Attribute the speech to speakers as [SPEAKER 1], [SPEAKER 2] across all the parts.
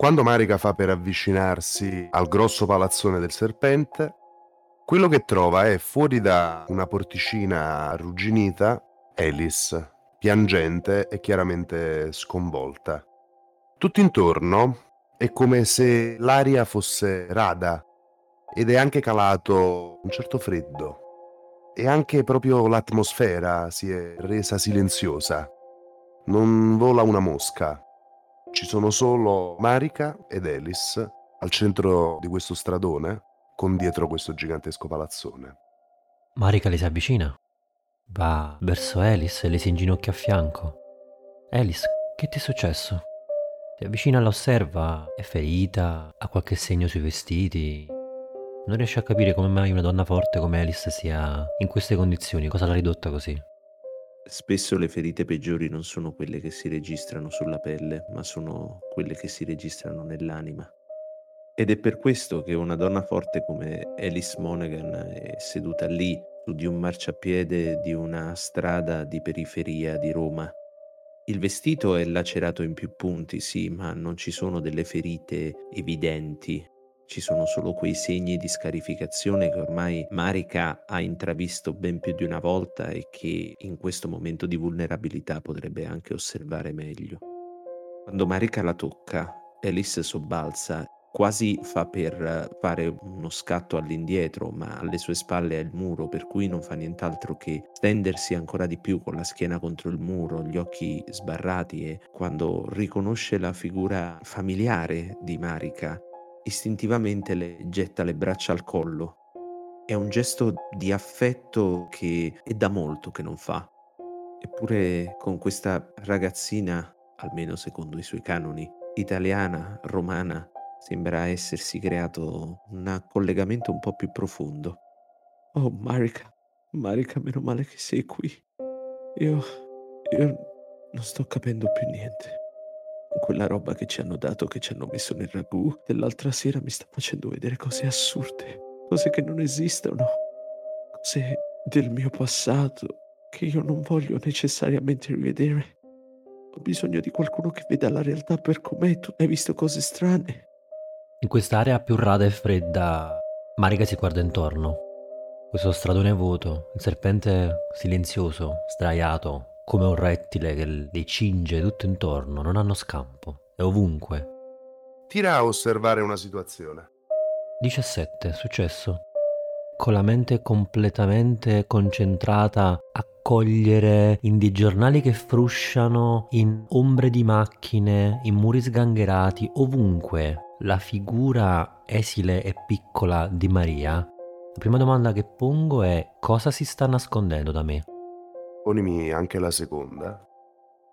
[SPEAKER 1] Quando Marika fa per avvicinarsi al grosso palazzone del serpente, quello che trova è fuori da una porticina arrugginita Alice, piangente e chiaramente sconvolta. Tutto intorno è come se l'aria fosse rada ed è anche calato un certo freddo e anche proprio l'atmosfera si è resa silenziosa. Non vola una mosca, ci sono solo Marika ed Alice al centro di questo stradone con dietro questo gigantesco palazzone.
[SPEAKER 2] Marika le si avvicina, va verso Alice e le si inginocchia a fianco. Alice, che ti è successo? Si avvicina la osserva, è ferita, ha qualche segno sui vestiti. Non riesce a capire come mai una donna forte come Alice sia in queste condizioni, cosa l'ha ridotta così.
[SPEAKER 3] Spesso le ferite peggiori non sono quelle che si registrano sulla pelle, ma sono quelle che si registrano nell'anima. Ed è per questo che una donna forte come Alice Monaghan è seduta lì, su di un marciapiede di una strada di periferia di Roma. Il vestito è lacerato in più punti, sì, ma non ci sono delle ferite evidenti ci sono solo quei segni di scarificazione che ormai Marika ha intravisto ben più di una volta e che in questo momento di vulnerabilità potrebbe anche osservare meglio. Quando Marika la tocca, Alice sobbalza, quasi fa per fare uno scatto all'indietro, ma alle sue spalle è il muro, per cui non fa nient'altro che stendersi ancora di più con la schiena contro il muro, gli occhi sbarrati e quando riconosce la figura familiare di Marika, istintivamente le getta le braccia al collo. È un gesto di affetto che è da molto che non fa. Eppure con questa ragazzina, almeno secondo i suoi canoni, italiana, romana, sembra essersi creato un collegamento un po' più profondo. Oh, Marika, Marika, meno male che sei qui. Io, io non sto capendo più niente. Quella roba che ci hanno dato, che ci hanno messo nel ragù dell'altra sera mi sta facendo vedere cose assurde, cose che non esistono, cose del mio passato che io non voglio necessariamente rivedere. Ho bisogno di qualcuno che veda la realtà per com'è. Tu hai visto cose strane.
[SPEAKER 2] In quest'area più rada e fredda, Marica si guarda intorno. Questo stradone vuoto, il serpente silenzioso, sdraiato, come un rettile che li cinge tutto intorno, non hanno scampo, è ovunque.
[SPEAKER 1] Tira a osservare una situazione.
[SPEAKER 2] 17, successo. Con la mente completamente concentrata a cogliere in dei giornali che frusciano, in ombre di macchine, in muri sgangherati, ovunque la figura esile e piccola di Maria, la prima domanda che pongo è cosa si sta nascondendo da me?
[SPEAKER 1] Ponimi anche la seconda.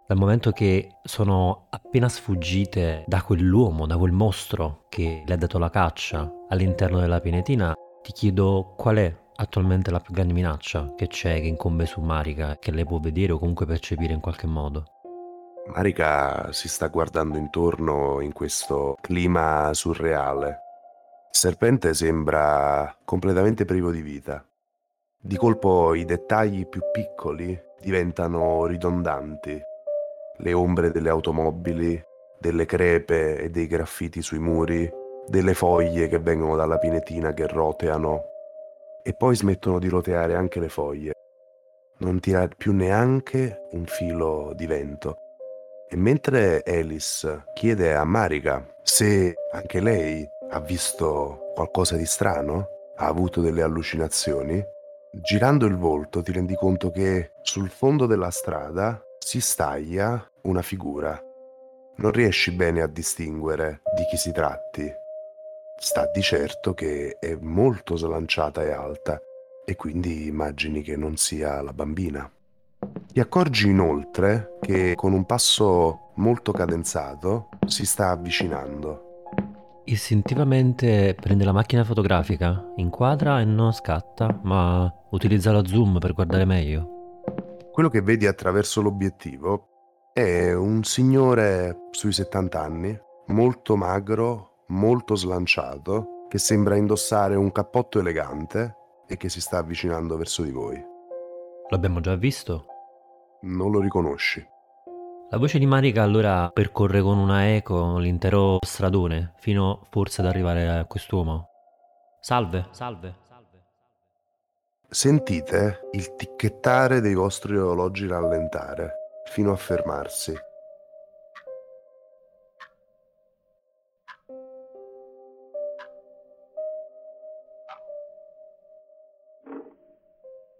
[SPEAKER 2] Dal momento che sono appena sfuggite da quell'uomo, da quel mostro che le ha dato la caccia all'interno della pinetina, ti chiedo qual è attualmente la più grande minaccia che c'è, che incombe su Marika, che lei può vedere o comunque percepire in qualche modo.
[SPEAKER 1] Marika si sta guardando intorno in questo clima surreale. Il serpente sembra completamente privo di vita. Di colpo i dettagli più piccoli diventano ridondanti. Le ombre delle automobili, delle crepe e dei graffiti sui muri, delle foglie che vengono dalla pinetina che roteano e poi smettono di roteare anche le foglie. Non tira più neanche un filo di vento. E mentre Alice chiede a Marika se anche lei ha visto qualcosa di strano, ha avuto delle allucinazioni, Girando il volto ti rendi conto che sul fondo della strada si staglia una figura. Non riesci bene a distinguere di chi si tratti. Sta di certo che è molto slanciata e alta e quindi immagini che non sia la bambina. Ti accorgi inoltre che con un passo molto cadenzato si sta avvicinando.
[SPEAKER 2] Istintivamente prende la macchina fotografica, inquadra e non scatta, ma utilizza la zoom per guardare meglio.
[SPEAKER 1] Quello che vedi attraverso l'obiettivo è un signore sui 70 anni, molto magro, molto slanciato, che sembra indossare un cappotto elegante e che si sta avvicinando verso di voi.
[SPEAKER 2] L'abbiamo già visto?
[SPEAKER 1] Non lo riconosci.
[SPEAKER 2] La voce di Marika allora percorre con una eco l'intero stradone, fino forse ad arrivare a quest'uomo. Salve, salve.
[SPEAKER 1] Sentite il ticchettare dei vostri orologi rallentare fino a fermarsi.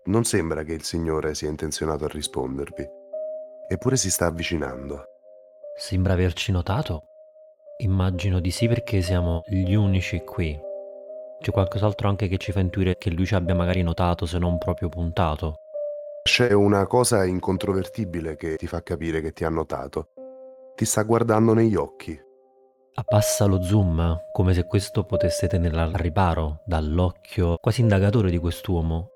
[SPEAKER 1] Non sembra che il Signore sia intenzionato a rispondervi, eppure si sta avvicinando.
[SPEAKER 2] Sembra averci notato? Immagino di sì perché siamo gli unici qui. C'è qualcos'altro anche che ci fa intuire che lui ci abbia magari notato se non proprio puntato.
[SPEAKER 1] C'è una cosa incontrovertibile che ti fa capire che ti ha notato. Ti sta guardando negli occhi.
[SPEAKER 2] Abbassa lo zoom, come se questo potesse tenerla al riparo dall'occhio quasi indagatore di quest'uomo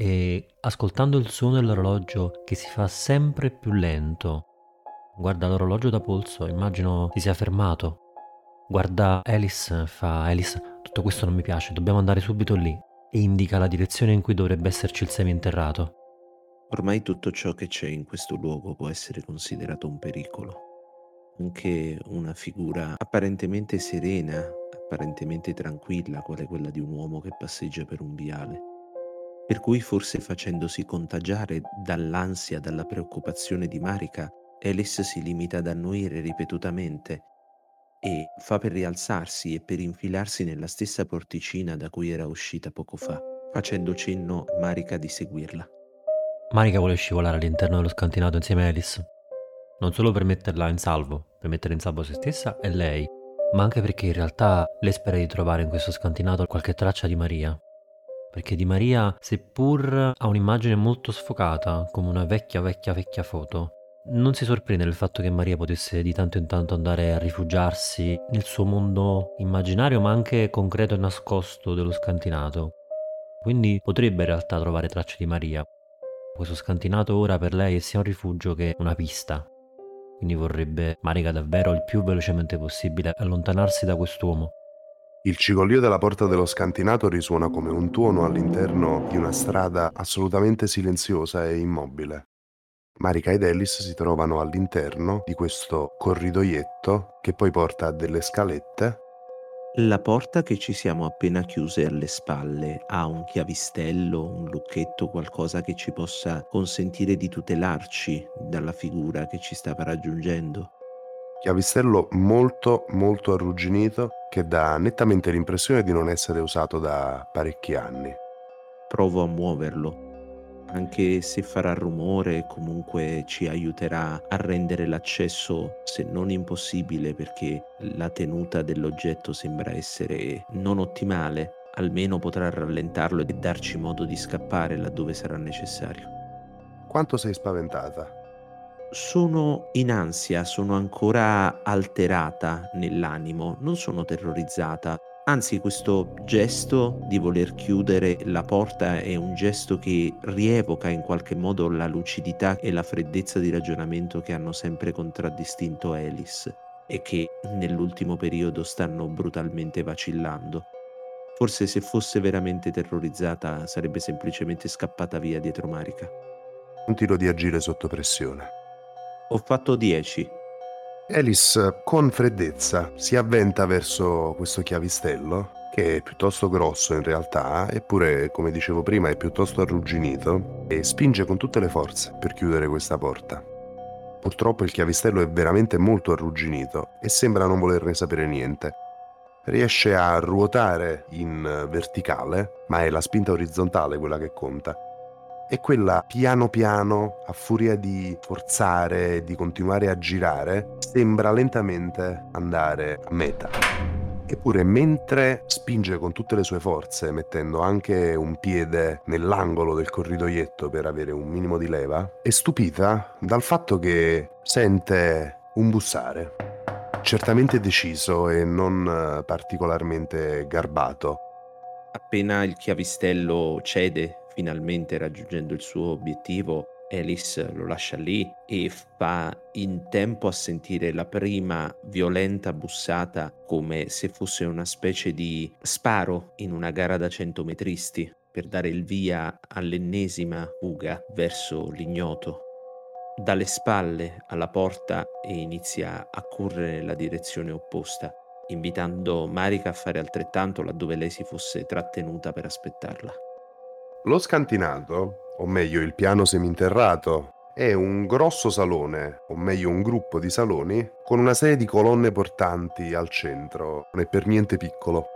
[SPEAKER 2] e ascoltando il suono dell'orologio che si fa sempre più lento. Guarda l'orologio da polso, immagino si sia fermato. Guarda Alice, fa Alice, tutto questo non mi piace, dobbiamo andare subito lì e indica la direzione in cui dovrebbe esserci il seminterrato.
[SPEAKER 3] Ormai tutto ciò che c'è in questo luogo può essere considerato un pericolo. Anche una figura apparentemente serena, apparentemente tranquilla, quale quella di un uomo che passeggia per un viale per cui forse facendosi contagiare dall'ansia, dalla preoccupazione di Marika, Alice si limita ad annuire ripetutamente e fa per rialzarsi e per infilarsi nella stessa porticina da cui era uscita poco fa, facendo cenno a Marika di seguirla.
[SPEAKER 2] Marika vuole scivolare all'interno dello scantinato insieme a Alice, non solo per metterla in salvo, per mettere in salvo se stessa e lei, ma anche perché in realtà lei spera di trovare in questo scantinato qualche traccia di Maria, perché di Maria, seppur ha un'immagine molto sfocata, come una vecchia, vecchia, vecchia foto, non si sorprende del fatto che Maria potesse di tanto in tanto andare a rifugiarsi nel suo mondo immaginario, ma anche concreto e nascosto dello scantinato. Quindi potrebbe in realtà trovare tracce di Maria. Questo scantinato ora per lei è sia un rifugio che una pista. Quindi vorrebbe Marica davvero il più velocemente possibile allontanarsi da quest'uomo
[SPEAKER 1] il cigoglio della porta dello scantinato risuona come un tuono all'interno di una strada assolutamente silenziosa e immobile. Marica ed Ellis si trovano all'interno di questo corridoietto che poi porta a delle scalette.
[SPEAKER 3] La porta che ci siamo appena chiuse alle spalle ha un chiavistello, un lucchetto, qualcosa che ci possa consentire di tutelarci dalla figura che ci stava raggiungendo.
[SPEAKER 1] Chiavistello molto molto arrugginito che dà nettamente l'impressione di non essere usato da parecchi anni.
[SPEAKER 3] Provo a muoverlo, anche se farà rumore comunque ci aiuterà a rendere l'accesso se non impossibile perché la tenuta dell'oggetto sembra essere non ottimale, almeno potrà rallentarlo e darci modo di scappare laddove sarà necessario.
[SPEAKER 1] Quanto sei spaventata?
[SPEAKER 3] Sono in ansia, sono ancora alterata nell'animo, non sono terrorizzata. Anzi, questo gesto di voler chiudere la porta è un gesto che rievoca in qualche modo la lucidità e la freddezza di ragionamento che hanno sempre contraddistinto Alice e che nell'ultimo periodo stanno brutalmente vacillando. Forse se fosse veramente terrorizzata sarebbe semplicemente scappata via dietro Marica.
[SPEAKER 1] Un tiro di agire sotto pressione.
[SPEAKER 3] Ho fatto 10.
[SPEAKER 1] Alice con freddezza si avventa verso questo chiavistello che è piuttosto grosso in realtà, eppure come dicevo prima è piuttosto arrugginito e spinge con tutte le forze per chiudere questa porta. Purtroppo il chiavistello è veramente molto arrugginito e sembra non volerne sapere niente. Riesce a ruotare in verticale, ma è la spinta orizzontale quella che conta e quella piano piano, a furia di forzare, di continuare a girare, sembra lentamente andare a meta. Eppure mentre spinge con tutte le sue forze, mettendo anche un piede nell'angolo del corridoietto per avere un minimo di leva, è stupita dal fatto che sente un bussare, certamente deciso e non particolarmente garbato.
[SPEAKER 3] Appena il chiavistello cede finalmente raggiungendo il suo obiettivo, Alice lo lascia lì e fa in tempo a sentire la prima violenta bussata come se fosse una specie di sparo in una gara da centometristi per dare il via all'ennesima fuga verso l'ignoto. dalle spalle alla porta e inizia a correre nella direzione opposta, invitando Marika a fare altrettanto laddove lei si fosse trattenuta per aspettarla.
[SPEAKER 1] Lo scantinato, o meglio il piano seminterrato, è un grosso salone, o meglio un gruppo di saloni, con una serie di colonne portanti al centro, non è per niente piccolo.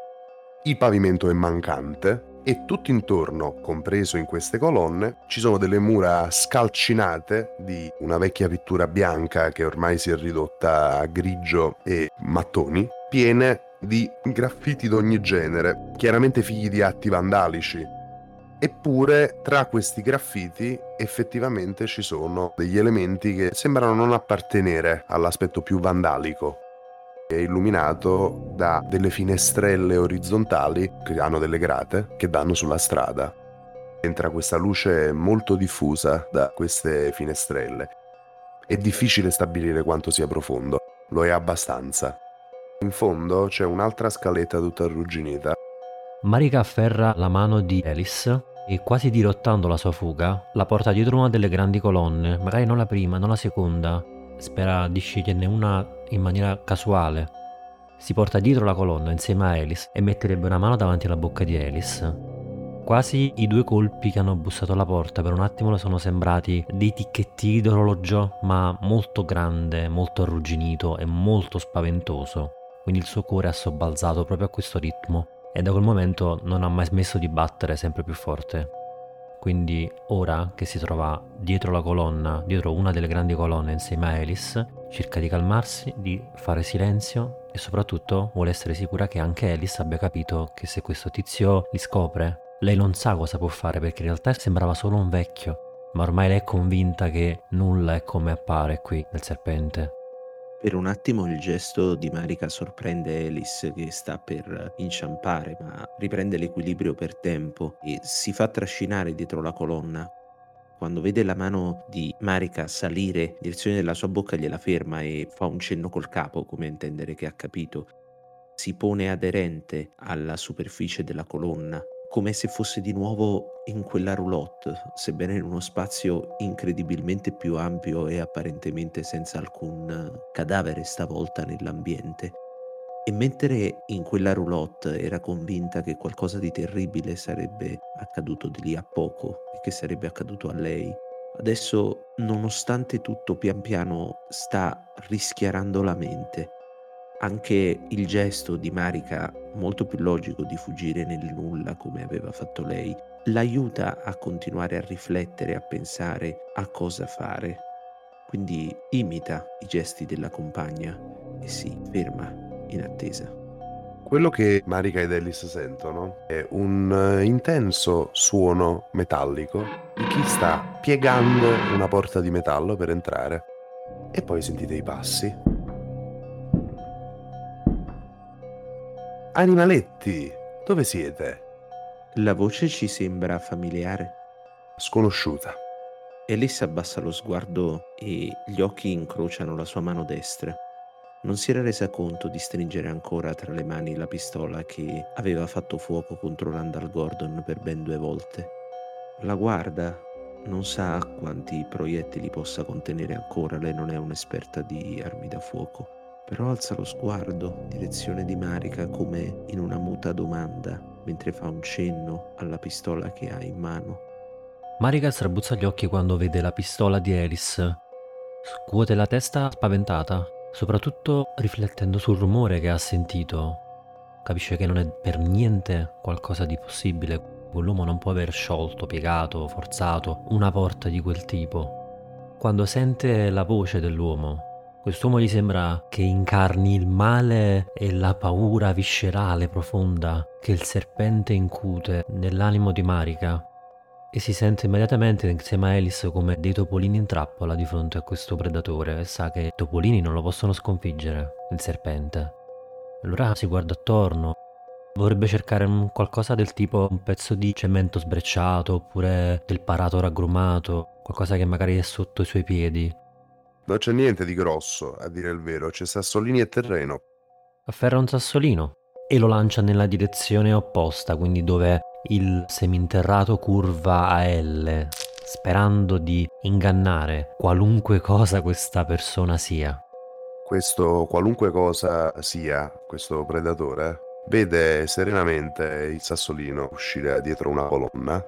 [SPEAKER 1] Il pavimento è mancante e tutto intorno, compreso in queste colonne, ci sono delle mura scalcinate di una vecchia pittura bianca che ormai si è ridotta a grigio e mattoni, piene di graffiti d'ogni genere, chiaramente figli di atti vandalici, Eppure tra questi graffiti effettivamente ci sono degli elementi che sembrano non appartenere all'aspetto più vandalico. È illuminato da delle finestrelle orizzontali che hanno delle grate che danno sulla strada. Entra questa luce molto diffusa da queste finestrelle. È difficile stabilire quanto sia profondo, lo è abbastanza. In fondo c'è un'altra scaletta tutta arrugginita.
[SPEAKER 2] Marika afferra la mano di Alice e quasi dirottando la sua fuga, la porta dietro una delle grandi colonne, magari non la prima, non la seconda, spera di sceglierne una in maniera casuale. Si porta dietro la colonna insieme a Alice e metterebbe una mano davanti alla bocca di Alice. Quasi i due colpi che hanno bussato alla porta per un attimo le sono sembrati dei ticchettini d'orologio, ma molto grande, molto arrugginito e molto spaventoso. Quindi il suo cuore ha sobbalzato proprio a questo ritmo e da quel momento non ha mai smesso di battere sempre più forte. Quindi ora che si trova dietro la colonna, dietro una delle grandi colonne insieme a Alice, cerca di calmarsi, di fare silenzio e soprattutto vuole essere sicura che anche Alice abbia capito che se questo tizio li scopre, lei non sa cosa può fare perché in realtà sembrava solo un vecchio, ma ormai lei è convinta che nulla è come appare qui nel serpente.
[SPEAKER 3] Per un attimo il gesto di Marika sorprende Alice che sta per inciampare, ma riprende l'equilibrio per tempo e si fa trascinare dietro la colonna. Quando vede la mano di Marika salire in direzione della sua bocca gliela ferma e fa un cenno col capo come a intendere che ha capito. Si pone aderente alla superficie della colonna come se fosse di nuovo in quella roulotte, sebbene in uno spazio incredibilmente più ampio e apparentemente senza alcun cadavere stavolta nell'ambiente. E mentre in quella roulotte era convinta che qualcosa di terribile sarebbe accaduto di lì a poco e che sarebbe accaduto a lei, adesso, nonostante tutto, pian piano sta rischiarando la mente anche il gesto di Marika, molto più logico di fuggire nel nulla come aveva fatto lei, l'aiuta a continuare a riflettere, a pensare a cosa fare. Quindi imita i gesti della compagna e si ferma in attesa.
[SPEAKER 1] Quello che Marika ed Ellis sentono è un eh, intenso suono metallico di chi sta piegando una porta di metallo per entrare. E poi sentite i passi Animaletti, dove siete?
[SPEAKER 3] La voce ci sembra familiare.
[SPEAKER 1] Sconosciuta.
[SPEAKER 3] Elissa abbassa lo sguardo e gli occhi incrociano la sua mano destra. Non si era resa conto di stringere ancora tra le mani la pistola che aveva fatto fuoco contro Randall Gordon per ben due volte. La guarda, non sa quanti proiettili possa contenere ancora, lei non è un'esperta di armi da fuoco però alza lo sguardo in direzione di Marika come in una muta domanda, mentre fa un cenno alla pistola che ha in mano.
[SPEAKER 2] Marika strabuzza gli occhi quando vede la pistola di Alice. Scuote la testa spaventata, soprattutto riflettendo sul rumore che ha sentito. Capisce che non è per niente qualcosa di possibile. Quell'uomo non può aver sciolto, piegato, forzato una porta di quel tipo. Quando sente la voce dell'uomo, Quest'uomo gli sembra che incarni il male e la paura viscerale profonda che il serpente incute nell'animo di Marika. E si sente immediatamente insieme a Alice come dei topolini in trappola di fronte a questo predatore e sa che i topolini non lo possono sconfiggere, il serpente. Allora si guarda attorno, vorrebbe cercare qualcosa del tipo un pezzo di cemento sbrecciato oppure del parato raggrumato, qualcosa che magari è sotto i suoi piedi,
[SPEAKER 1] non c'è niente di grosso, a dire il vero, c'è sassolini e terreno.
[SPEAKER 2] Afferra un sassolino e lo lancia nella direzione opposta, quindi dove il seminterrato curva a L. sperando di ingannare qualunque cosa questa persona sia.
[SPEAKER 1] Questo qualunque cosa sia, questo predatore, vede serenamente il sassolino uscire dietro una colonna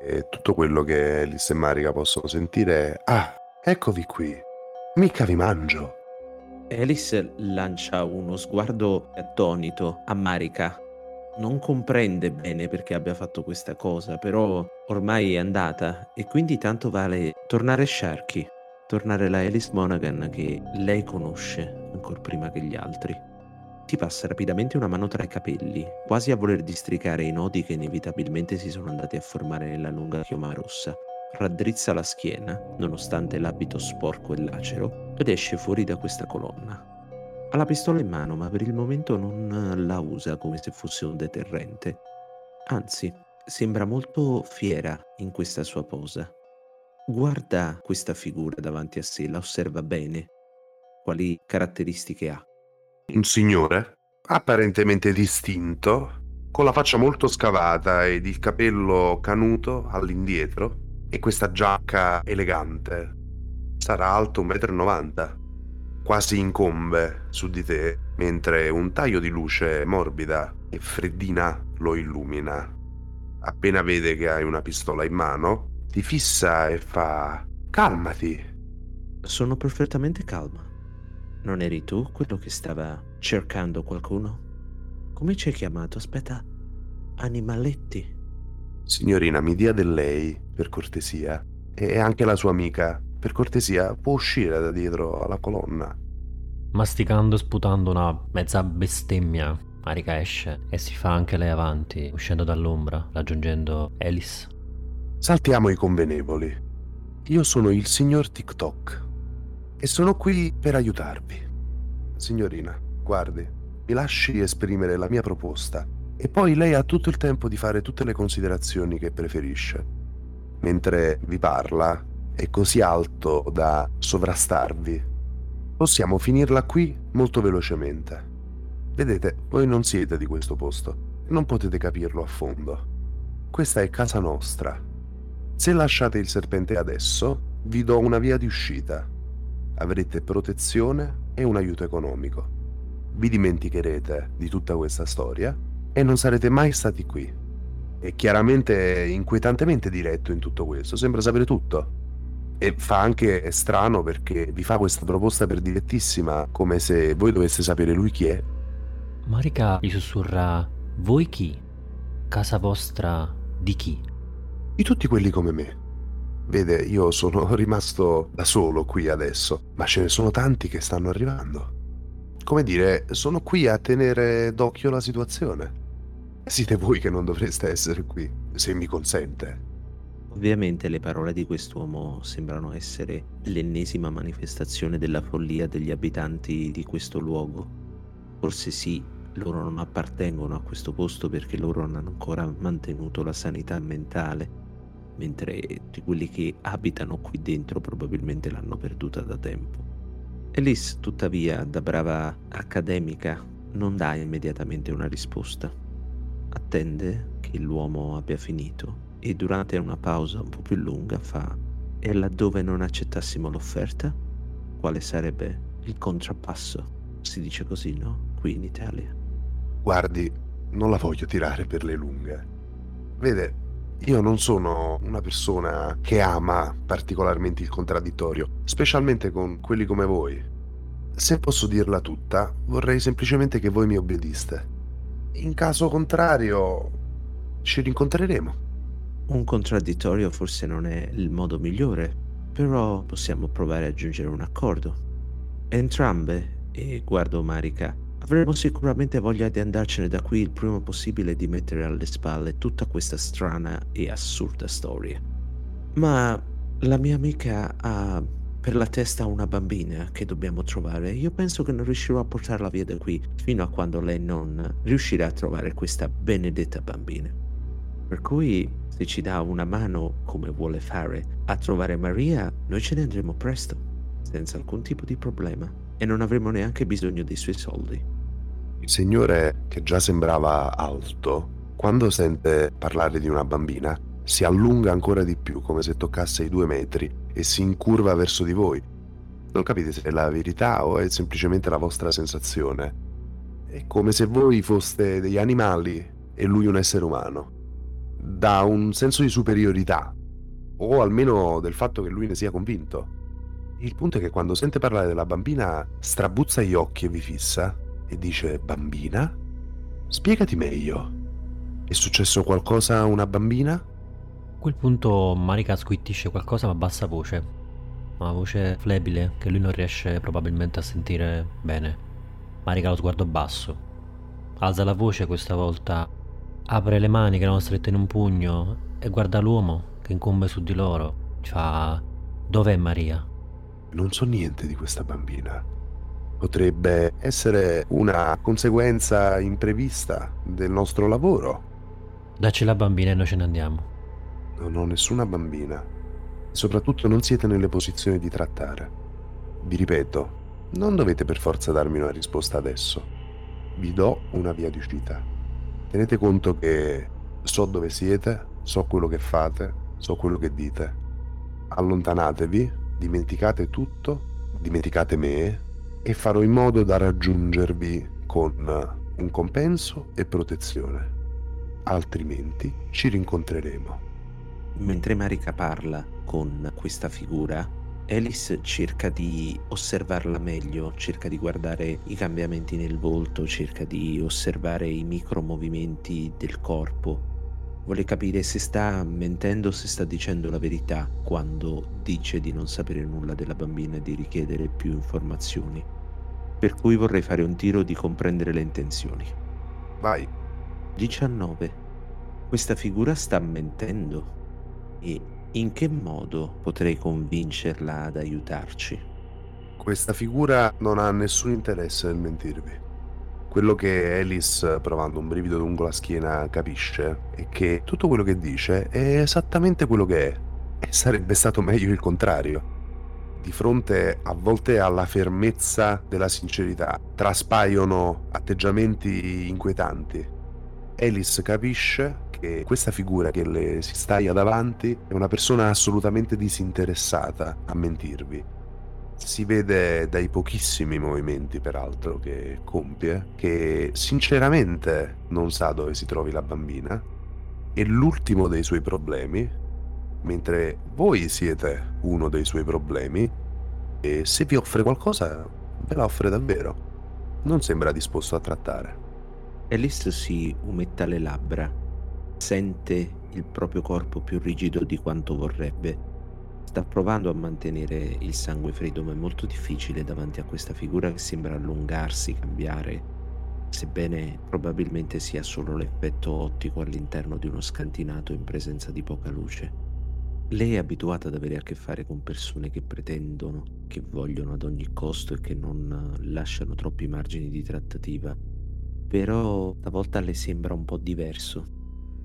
[SPEAKER 1] e tutto quello che Lisse e Marica possono sentire è Ah, eccovi qui, mica vi mangio.
[SPEAKER 3] Alice lancia uno sguardo attonito a Marika. Non comprende bene perché abbia fatto questa cosa, però ormai è andata e quindi tanto vale tornare Sharky, tornare la Alice Monaghan che lei conosce ancora prima che gli altri. Ti passa rapidamente una mano tra i capelli, quasi a voler districare i nodi che inevitabilmente si sono andati a formare nella lunga chioma rossa raddrizza la schiena, nonostante l'abito sporco e lacero, ed esce fuori da questa colonna. Ha la pistola in mano, ma per il momento non la usa come se fosse un deterrente. Anzi, sembra molto fiera in questa sua posa. Guarda questa figura davanti a sé, la osserva bene. Quali caratteristiche ha?
[SPEAKER 1] Un signore, apparentemente distinto, con la faccia molto scavata ed il capello canuto all'indietro, e questa giacca elegante. Sarà alto 1,90 m, quasi incombe su di te, mentre un taglio di luce morbida e freddina lo illumina. Appena vede che hai una pistola in mano, ti fissa e fa Calmati.
[SPEAKER 3] Sono perfettamente calma. Non eri tu quello che stava cercando qualcuno? Come ci hai chiamato? Aspetta. Animaletti.
[SPEAKER 1] Signorina, mi dia del lei, per cortesia. E anche la sua amica, per cortesia, può uscire da dietro alla colonna.
[SPEAKER 2] Masticando e sputando una mezza bestemmia, Marika esce e si fa anche lei avanti, uscendo dall'ombra, raggiungendo Alice.
[SPEAKER 1] Saltiamo i convenevoli. Io sono il signor TikTok e sono qui per aiutarvi. Signorina, guardi, mi lasci esprimere la mia proposta e poi lei ha tutto il tempo di fare tutte le considerazioni che preferisce. Mentre vi parla, è così alto da sovrastarvi. Possiamo finirla qui molto velocemente. Vedete, voi non siete di questo posto non potete capirlo a fondo. Questa è casa nostra. Se lasciate il serpente adesso, vi do una via di uscita. Avrete protezione e un aiuto economico. Vi dimenticherete di tutta questa storia e non sarete mai stati qui. È chiaramente inquietantemente diretto in tutto questo, sembra sapere tutto. E fa anche strano perché vi fa questa proposta per direttissima, come se voi doveste sapere lui chi è.
[SPEAKER 2] Marika gli sussurra: Voi chi? Casa vostra di chi?
[SPEAKER 1] Di tutti quelli come me. Vede, io sono rimasto da solo qui adesso, ma ce ne sono tanti che stanno arrivando. Come dire, sono qui a tenere d'occhio la situazione. Siete voi che non dovreste essere qui, se mi consente.
[SPEAKER 3] Ovviamente le parole di quest'uomo sembrano essere l'ennesima manifestazione della follia degli abitanti di questo luogo. Forse sì, loro non appartengono a questo posto perché loro non hanno ancora mantenuto la sanità mentale, mentre tutti quelli che abitano qui dentro probabilmente l'hanno perduta da tempo. Elise, tuttavia, da brava accademica, non dà immediatamente una risposta attende che l'uomo abbia finito e durante una pausa un po' più lunga fa e laddove non accettassimo l'offerta, quale sarebbe il contrappasso? Si dice così, no? Qui in Italia.
[SPEAKER 1] Guardi, non la voglio tirare per le lunghe. Vede, io non sono una persona che ama particolarmente il contraddittorio, specialmente con quelli come voi. Se posso dirla tutta, vorrei semplicemente che voi mi obbediste. In caso contrario, ci rincontreremo.
[SPEAKER 3] Un contraddittorio forse non è il modo migliore, però possiamo provare a giungere a un accordo. Entrambe, e guardo Marika, avremo sicuramente voglia di andarcene da qui il prima possibile e di mettere alle spalle tutta questa strana e assurda storia. Ma la mia amica ha per la testa una bambina che dobbiamo trovare. Io penso che non riuscirò a portarla via da qui fino a quando lei non riuscirà a trovare questa benedetta bambina. Per cui, se ci dà una mano, come vuole fare, a trovare Maria, noi ce ne andremo presto, senza alcun tipo di problema, e non avremo neanche bisogno dei suoi soldi.
[SPEAKER 1] Il signore, che già sembrava alto, quando sente parlare di una bambina, si allunga ancora di più come se toccasse i due metri e si incurva verso di voi. Non capite se è la verità o è semplicemente la vostra sensazione. È come se voi foste degli animali e lui un essere umano. Da un senso di superiorità, o almeno del fatto che lui ne sia convinto. Il punto è che quando sente parlare della bambina strabuzza gli occhi e vi fissa e dice bambina? Spiegati meglio. È successo qualcosa a una bambina?
[SPEAKER 2] A quel punto Marika squittisce qualcosa ma a bassa voce, una voce flebile che lui non riesce probabilmente a sentire bene. Marika ha lo sguardo basso, alza la voce questa volta, apre le mani che erano strette in un pugno e guarda l'uomo che incombe su di loro. Fa... Dov'è Maria?
[SPEAKER 1] Non so niente di questa bambina. Potrebbe essere una conseguenza imprevista del nostro lavoro.
[SPEAKER 2] Dacci la bambina e noi ce ne andiamo.
[SPEAKER 1] Non ho nessuna bambina. Soprattutto non siete nelle posizioni di trattare. Vi ripeto, non dovete per forza darmi una risposta adesso. Vi do una via di uscita. Tenete conto che so dove siete, so quello che fate, so quello che dite. Allontanatevi, dimenticate tutto, dimenticate me e farò in modo da raggiungervi con un compenso e protezione. Altrimenti ci rincontreremo.
[SPEAKER 3] Mentre Marika parla con questa figura, Alice cerca di osservarla meglio, cerca di guardare i cambiamenti nel volto, cerca di osservare i micromovimenti del corpo. Vuole capire se sta mentendo o se sta dicendo la verità quando dice di non sapere nulla della bambina e di richiedere più informazioni. Per cui vorrei fare un tiro di comprendere le intenzioni.
[SPEAKER 1] Vai.
[SPEAKER 3] 19. Questa figura sta mentendo e in che modo potrei convincerla ad aiutarci?
[SPEAKER 1] Questa figura non ha nessun interesse nel mentirvi. Quello che Alice, provando un brivido lungo la schiena, capisce è che tutto quello che dice è esattamente quello che è. E sarebbe stato meglio il contrario. Di fronte a volte alla fermezza della sincerità traspaiono atteggiamenti inquietanti. Alice capisce che questa figura che le si staglia davanti è una persona assolutamente disinteressata a mentirvi. Si vede dai pochissimi movimenti, peraltro, che compie, che sinceramente non sa dove si trovi la bambina. E l'ultimo dei suoi problemi, mentre voi siete uno dei suoi problemi, e se vi offre qualcosa, ve la offre davvero. Non sembra disposto a trattare.
[SPEAKER 3] Alice si umetta le labbra sente il proprio corpo più rigido di quanto vorrebbe. Sta provando a mantenere il sangue freddo, ma è molto difficile davanti a questa figura che sembra allungarsi, cambiare, sebbene probabilmente sia solo l'effetto ottico all'interno di uno scantinato in presenza di poca luce. Lei è abituata ad avere a che fare con persone che pretendono, che vogliono ad ogni costo e che non lasciano troppi margini di trattativa. Però stavolta le sembra un po' diverso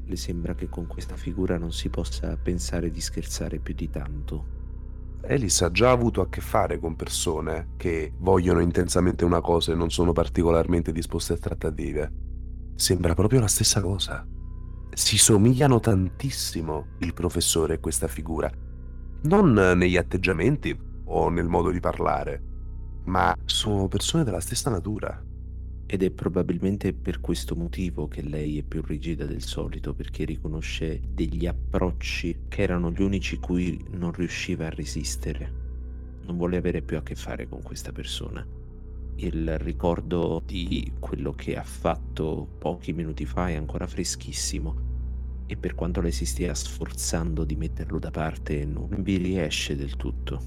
[SPEAKER 3] le sembra che con questa figura non si possa pensare di scherzare più di tanto.
[SPEAKER 1] Alice ha già avuto a che fare con persone che vogliono intensamente una cosa e non sono particolarmente disposte a trattative. Sembra proprio la stessa cosa. Si somigliano tantissimo il professore e questa figura. Non negli atteggiamenti o nel modo di parlare, ma sono persone della stessa natura.
[SPEAKER 3] Ed è probabilmente per questo motivo che lei è più rigida del solito, perché riconosce degli approcci che erano gli unici cui non riusciva a resistere. Non vuole avere più a che fare con questa persona. Il ricordo di quello che ha fatto pochi minuti fa è ancora freschissimo e per quanto lei si stia sforzando di metterlo da parte non vi riesce del tutto.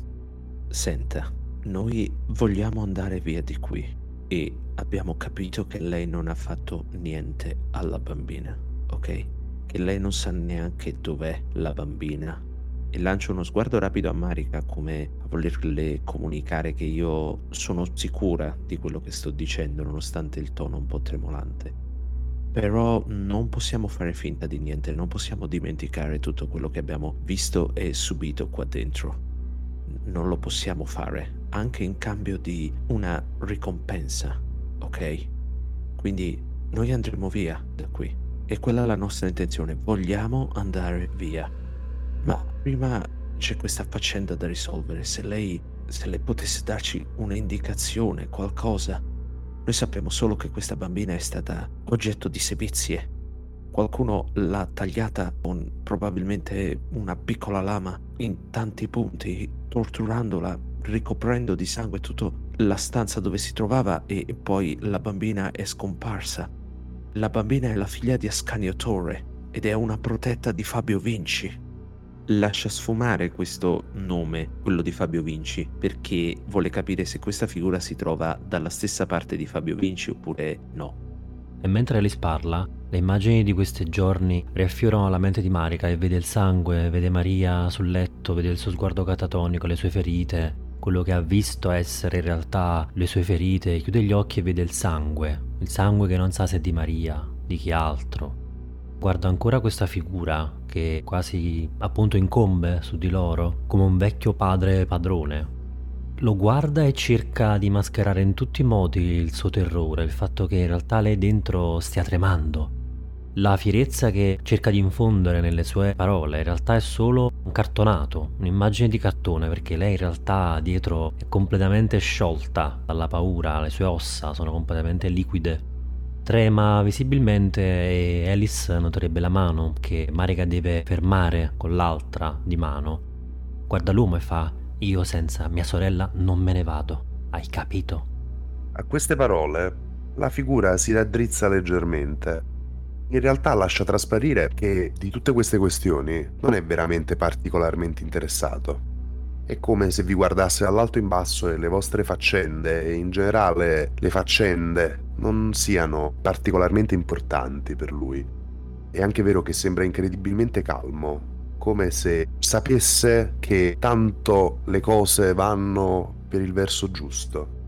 [SPEAKER 3] Senta, noi vogliamo andare via di qui e abbiamo capito che lei non ha fatto niente alla bambina, ok? Che lei non sa neanche dov'è la bambina. E lancio uno sguardo rapido a Marika come a volerle comunicare che io sono sicura di quello che sto dicendo nonostante il tono un po' tremolante. Però non possiamo fare finta di niente, non possiamo dimenticare tutto quello che abbiamo visto e subito qua dentro. Non lo possiamo fare anche in cambio di una ricompensa, ok? Quindi noi andremo via da qui E quella è la nostra intenzione, vogliamo andare via. Ma prima c'è questa faccenda da risolvere, se lei, se lei potesse darci un'indicazione, qualcosa. Noi sappiamo solo che questa bambina è stata oggetto di sevizie. Qualcuno l'ha tagliata con probabilmente una piccola lama in tanti punti, torturandola, ricoprendo di sangue tutta la stanza dove si trovava e poi la bambina è scomparsa. La bambina è la figlia di Ascanio Torre ed è una protetta di Fabio Vinci. Lascia sfumare questo nome, quello di Fabio Vinci, perché vuole capire se questa figura si trova dalla stessa parte di Fabio Vinci oppure no.
[SPEAKER 2] E mentre Alice parla, le immagini di questi giorni riaffiorano alla mente di Marica e vede il sangue, vede Maria sul letto, vede il suo sguardo catatonico, le sue ferite, quello che ha visto essere in realtà le sue ferite, chiude gli occhi e vede il sangue, il sangue che non sa se è di Maria, di chi altro. Guarda ancora questa figura che quasi appunto incombe su di loro come un vecchio padre padrone. Lo guarda e cerca di mascherare in tutti i modi il suo terrore, il fatto che in realtà lei dentro stia tremando, la fierezza che cerca di infondere nelle sue parole in realtà è solo un cartonato, un'immagine di cartone, perché lei in realtà dietro è completamente sciolta dalla paura, le sue ossa sono completamente liquide. Trema visibilmente e Alice noterebbe la mano che Marika deve fermare con l'altra di mano. Guarda l'uomo e fa: Io senza mia sorella non me ne vado. Hai capito?
[SPEAKER 1] A queste parole la figura si raddrizza leggermente in realtà lascia trasparire che di tutte queste questioni non è veramente particolarmente interessato. È come se vi guardasse dall'alto in basso e le vostre faccende e in generale le faccende non siano particolarmente importanti per lui. È anche vero che sembra incredibilmente calmo, come se sapesse che tanto le cose vanno per il verso giusto.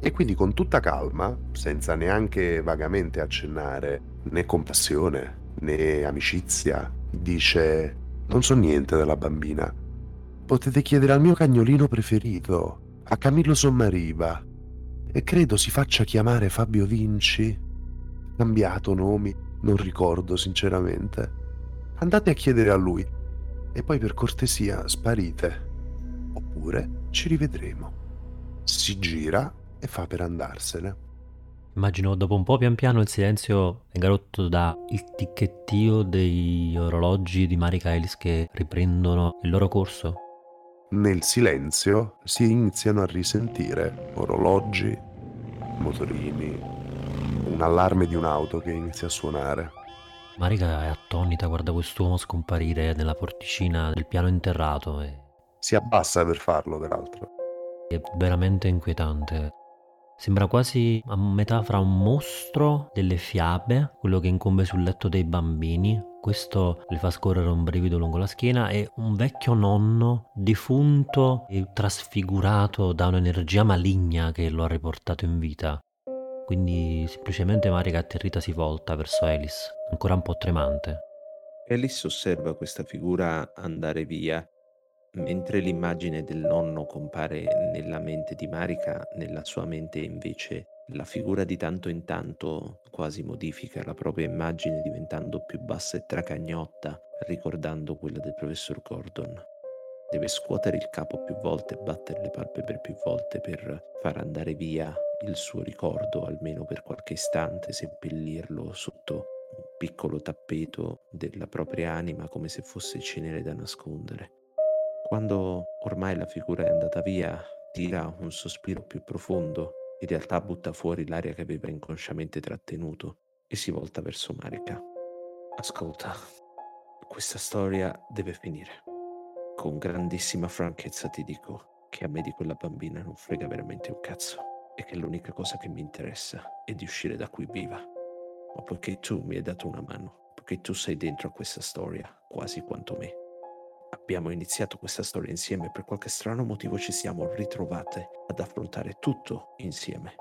[SPEAKER 1] E quindi con tutta calma, senza neanche vagamente accennare né compassione né amicizia. Dice: Non so niente della bambina. Potete chiedere al mio cagnolino preferito, a Camillo Sommariva. E credo si faccia chiamare Fabio Vinci. Cambiato nomi, non ricordo sinceramente. Andate a chiedere a lui e poi per cortesia sparite. Oppure ci rivedremo. Si gira e fa per andarsene.
[SPEAKER 2] Immagino dopo un po' pian piano il silenzio venga rotto dal ticchettio degli orologi di Marika Ellis che riprendono il loro corso.
[SPEAKER 1] Nel silenzio si iniziano a risentire orologi, motorini, un allarme di un'auto che inizia a suonare.
[SPEAKER 2] Marika è attonita, guarda quest'uomo scomparire nella porticina del piano interrato e...
[SPEAKER 1] Si abbassa per farlo, peraltro.
[SPEAKER 2] È veramente inquietante. Sembra quasi a metà fra un mostro delle fiabe, quello che incombe sul letto dei bambini, questo le fa scorrere un brivido lungo la schiena, e un vecchio nonno defunto e trasfigurato da un'energia maligna che lo ha riportato in vita. Quindi semplicemente Marika atterrita si volta verso Alice, ancora un po' tremante.
[SPEAKER 3] Alice osserva questa figura andare via Mentre l'immagine del nonno compare nella mente di Marika, nella sua mente invece la figura di tanto in tanto quasi modifica la propria immagine diventando più bassa e tracagnotta, ricordando quella del professor Gordon. Deve scuotere il capo più volte, battere le palpebre più volte per far andare via il suo ricordo, almeno per qualche istante, seppellirlo sotto un piccolo tappeto della propria anima come se fosse cenere da nascondere. Quando ormai la figura è andata via, tira un sospiro più profondo, in realtà butta fuori l'aria che aveva inconsciamente trattenuto e si volta verso Marika. Ascolta, questa storia deve finire. Con grandissima franchezza ti dico che a me di quella bambina non frega veramente un cazzo e che l'unica cosa che mi interessa è di uscire da qui viva. Ma poiché tu mi hai dato una mano, poiché tu sei dentro a questa storia quasi quanto me, abbiamo iniziato questa storia insieme, per qualche strano motivo ci siamo ritrovate ad affrontare tutto insieme.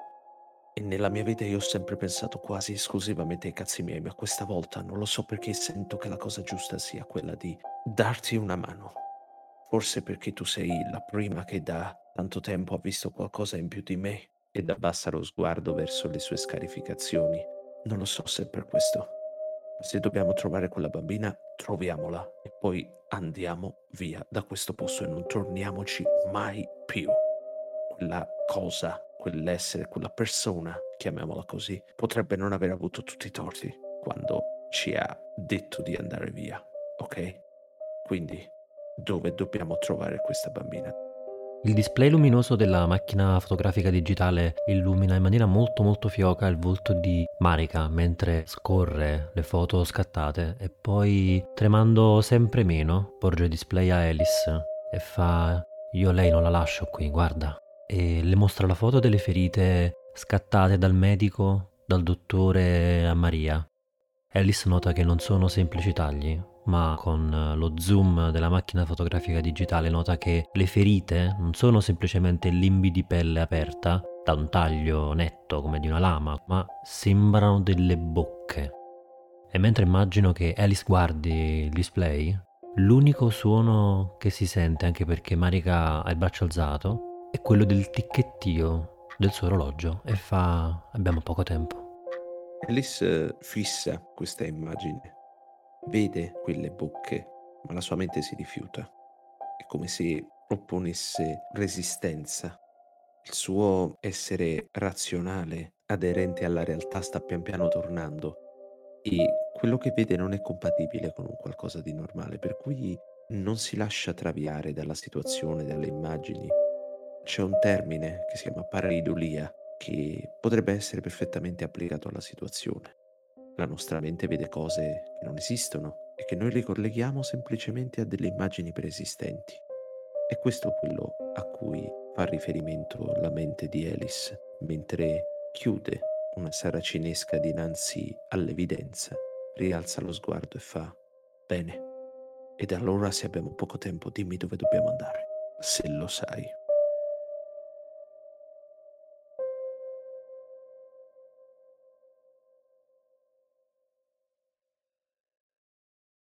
[SPEAKER 3] E nella mia vita io ho sempre pensato quasi esclusivamente ai cazzi miei, ma questa volta non lo so perché sento che la cosa giusta sia quella di darti una mano. Forse perché tu sei la prima che da tanto tempo ha visto qualcosa in più di me ed abbassa lo sguardo verso le sue scarificazioni. Non lo so se è per questo, Se dobbiamo trovare quella bambina, troviamola e poi andiamo via da questo posto e non torniamoci mai più. Quella cosa, quell'essere, quella persona, chiamiamola così, potrebbe non aver avuto tutti i torti quando ci ha detto di andare via, ok? Quindi dove dobbiamo trovare questa bambina?
[SPEAKER 2] Il display luminoso della macchina fotografica digitale illumina in maniera molto molto fioca il volto di Marika mentre scorre le foto scattate e poi, tremando sempre meno, porge il display a Alice e fa io lei non la lascio qui, guarda. E le mostra la foto delle ferite scattate dal medico, dal dottore a Maria. Alice nota che non sono semplici tagli, ma con eh, lo zoom della macchina fotografica digitale nota che le ferite non sono semplicemente limbi di pelle aperta da un taglio netto come di una lama, ma sembrano delle bocche. E mentre immagino che Alice guardi il display, l'unico suono che si sente, anche perché Marika ha il braccio alzato, è quello del ticchettio del suo orologio e fa abbiamo poco tempo.
[SPEAKER 3] Alice fissa questa immagine Vede quelle bocche, ma la sua mente si rifiuta. È come se opponesse resistenza. Il suo essere razionale, aderente alla realtà, sta pian piano tornando e quello che vede non è compatibile con un qualcosa di normale, per cui non si lascia traviare dalla situazione, dalle immagini. C'è un termine che si chiama pareidolia che potrebbe essere perfettamente applicato alla situazione. La nostra mente vede cose che non esistono e che noi ricolleghiamo semplicemente a delle immagini preesistenti. E questo è quello a cui fa riferimento la mente di Alice, mentre chiude una saracinesca dinanzi all'evidenza, rialza lo sguardo e fa Bene, ed allora se abbiamo poco tempo dimmi dove dobbiamo andare, se lo sai.